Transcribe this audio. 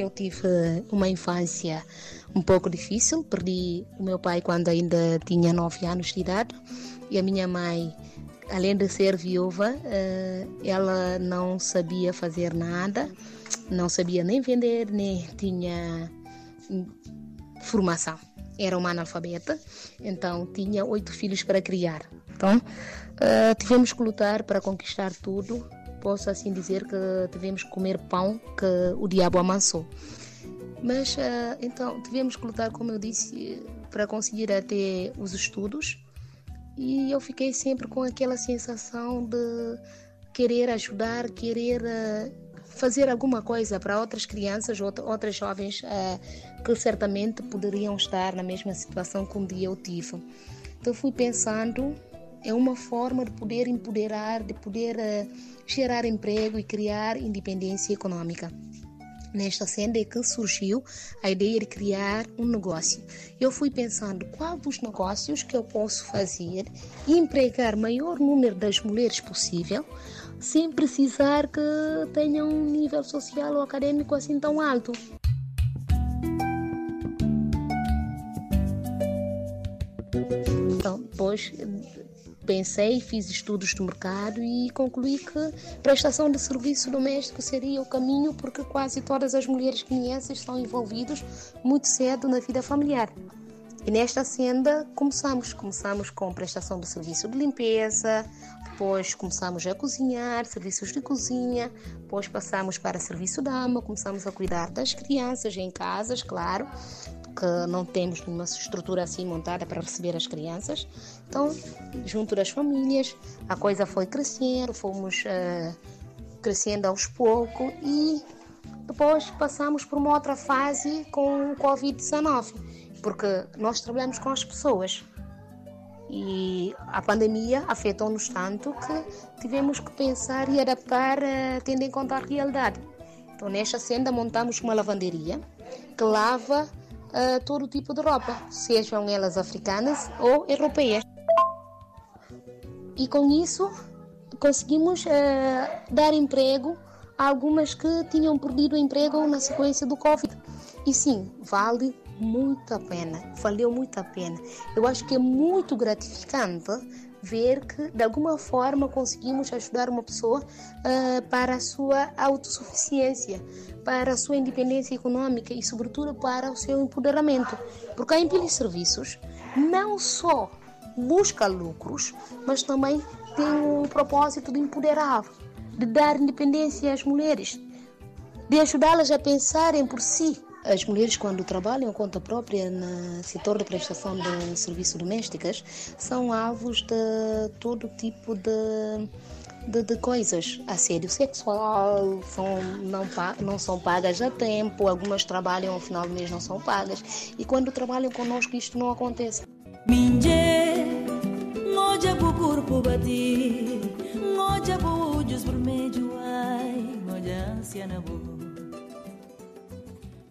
Eu tive uma infância um pouco difícil. Perdi o meu pai quando ainda tinha 9 anos de idade e a minha mãe, além de ser viúva, eh, ela não sabia fazer nada, não sabia nem vender, nem tinha formação. Era uma analfabeta, então tinha oito filhos para criar. Então eh, tivemos que lutar para conquistar tudo. Posso assim dizer que tivemos que comer pão que o diabo amansou. Mas uh, então tivemos que lutar, como eu disse, para conseguir até os estudos. E eu fiquei sempre com aquela sensação de querer ajudar, querer uh, fazer alguma coisa para outras crianças, outras jovens uh, que certamente poderiam estar na mesma situação que um dia eu tive. Então fui pensando é uma forma de poder empoderar, de poder uh, gerar emprego e criar independência econômica. Nesta senda é que surgiu a ideia de criar um negócio. Eu fui pensando quais os negócios que eu posso fazer e empregar maior número das mulheres possível, sem precisar que tenham um nível social ou acadêmico assim tão alto. Depois pensei, fiz estudos de mercado e concluí que prestação de serviço doméstico seria o caminho porque quase todas as mulheres guineenses estão envolvidas muito cedo na vida familiar. E nesta senda começamos, começamos com prestação de serviço de limpeza, depois começamos a cozinhar, serviços de cozinha, depois passamos para serviço da ama, começamos a cuidar das crianças em casas, claro, que não temos uma estrutura assim montada para receber as crianças. Então, junto das famílias, a coisa foi crescendo, fomos uh, crescendo aos poucos e depois passamos por uma outra fase com o Covid-19, porque nós trabalhamos com as pessoas. E a pandemia afetou-nos tanto que tivemos que pensar e adaptar uh, tendo em conta a realidade. Então, nesta senda, montamos uma lavanderia que lava uh, todo tipo de roupa, sejam elas africanas ou europeias. E com isso conseguimos uh, dar emprego a algumas que tinham perdido o emprego na sequência do Covid. E sim, vale muito a pena, valeu muito a pena. Eu acho que é muito gratificante ver que de alguma forma conseguimos ajudar uma pessoa uh, para a sua autossuficiência, para a sua independência econômica e, sobretudo, para o seu empoderamento. Porque a Empile Serviços não só busca lucros, mas também tem o propósito de empoderar, de dar independência às mulheres, de ajudá-las a pensarem por si as mulheres, quando trabalham conta própria no setor de prestação de serviços domésticas, são alvos de todo tipo de, de, de coisas. Assédio sexual, são, não, não são pagas a tempo, algumas trabalham ao final do mês não são pagas. E quando trabalham conosco, isto não acontece. Minje,